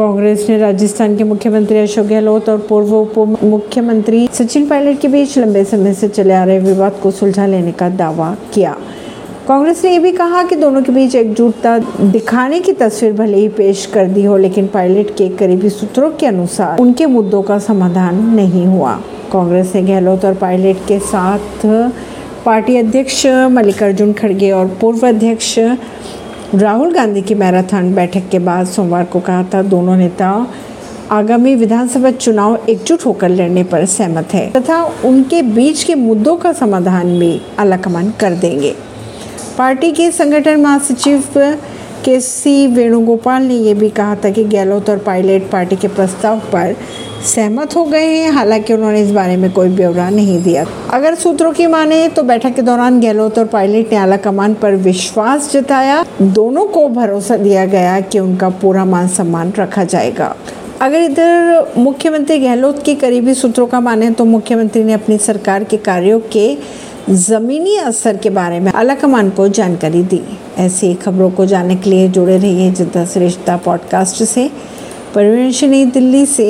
कांग्रेस ने राजस्थान के मुख्यमंत्री अशोक गहलोत और पूर्व उप मुख्यमंत्री सचिन पायलट के बीच लंबे समय से चले आ रहे विवाद को सुलझा लेने का दावा किया। कांग्रेस ने यह भी कहा कि दोनों के बीच एकजुटता दिखाने की तस्वीर भले ही पेश कर दी हो, लेकिन पायलट के करीबी सूत्रों के अनुसार उनके मुद्दों का समाधान नहीं हुआ। कांग्रेस ने गहलोत और पायलट के साथ पार्टी अध्यक्ष मल्लिकार्जुन खड़गे और पूर्व अध्यक्ष राहुल गांधी की मैराथन बैठक के बाद सोमवार को कहा था, दोनों नेता आगामी विधानसभा चुनाव एकजुट होकर लड़ने पर सहमत है तथा उनके बीच के मुद्दों का समाधान भी अलकमान कर देंगे। पार्टी के संगठन महासचिव के सी वेणुगोपाल ने यह भी कहा था कि गहलोत और पायलट पार्टी के प्रस्ताव पर सहमत हो गए हैं, हालाँकि उन्होंने इस बारे में कोई ब्यौरा नहीं दिया। अगर सूत्रों की माने तो बैठक के दौरान गहलोत और पायलट ने आला कमान पर विश्वास जताया। दोनों को भरोसा दिया गया कि उनका पूरा मान सम्मान रखा जाएगा। अगर इधर मुख्यमंत्री गहलोत के करीबी सूत्रों का माने तो मुख्यमंत्री ने अपनी सरकार के कार्यों के ज़मीनी असर के बारे में अलाकमान को जानकारी दी। ऐसी खबरों को जानने के लिए जुड़े रहिए जनता श्रेष्ठता पॉडकास्ट से। परवीन दिल्ली से।